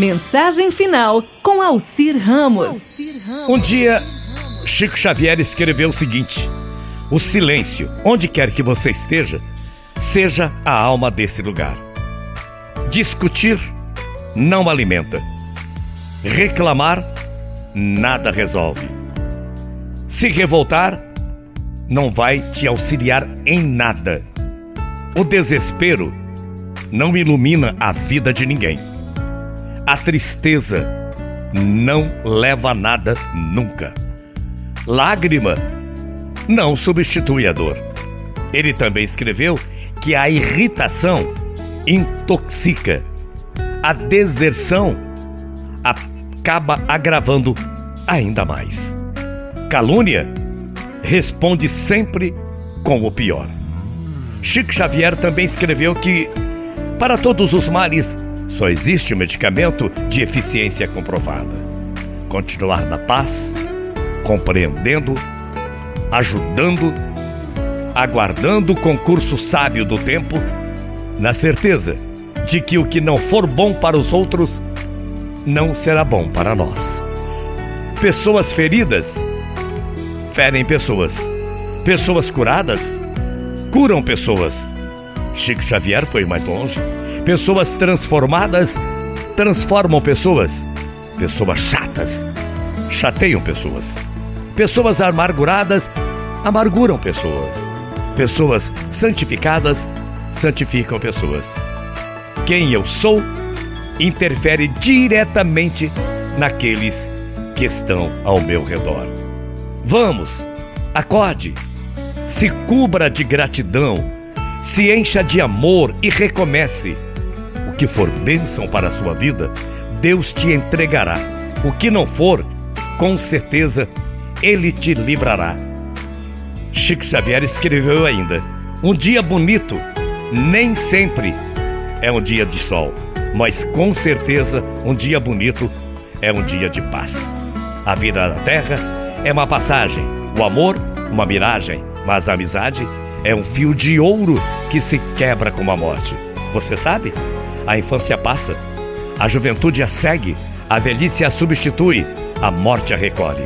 Mensagem final com Alcir Ramos. Um dia, Chico Xavier escreveu o seguinte: O silêncio, onde quer que você esteja, seja a alma desse lugar. Discutir não alimenta. Reclamar nada resolve. Se revoltar não vai te auxiliar em nada. O desespero não ilumina a vida de ninguém. A tristeza não leva a nada nunca. Lágrima não substitui a dor. Ele também escreveu que a irritação intoxica. A deserção acaba agravando ainda mais. Calúnia responde sempre com o pior. Chico Xavier também escreveu que, para todos os males, só existe um medicamento de eficiência comprovada. Continuar na paz, compreendendo, ajudando, aguardando o concurso sábio do tempo, na certeza de que o que não for bom para os outros não será bom para nós. Pessoas feridas ferem pessoas. Pessoas curadas curam pessoas. Chico Xavier foi mais longe. Pessoas transformadas transformam pessoas. Pessoas chatas chateiam pessoas. Pessoas amarguradas amarguram pessoas. Pessoas santificadas santificam pessoas. Quem eu sou interfere diretamente naqueles que estão ao meu redor. Vamos, acorde, se cubra de gratidão, se encha de amor e recomece. Que for bênção para a sua vida, Deus te entregará. O que não for, com certeza, Ele te livrará. Chico Xavier escreveu ainda: Um dia bonito nem sempre é um dia de sol, mas com certeza um dia bonito é um dia de paz. A vida na terra é uma passagem, o amor, uma miragem, mas a amizade é um fio de ouro que se quebra com a morte. Você sabe? A infância passa, a juventude a segue, a velhice a substitui, a morte a recolhe.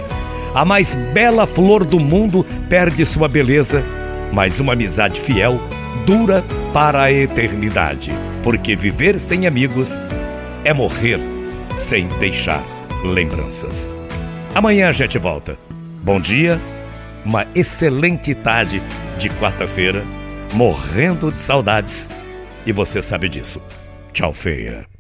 A mais bela flor do mundo perde sua beleza, mas uma amizade fiel dura para a eternidade, porque viver sem amigos é morrer sem deixar lembranças. Amanhã a gente volta. Bom dia, uma excelente tarde de quarta-feira, morrendo de saudades, e você sabe disso. Tchau, feia.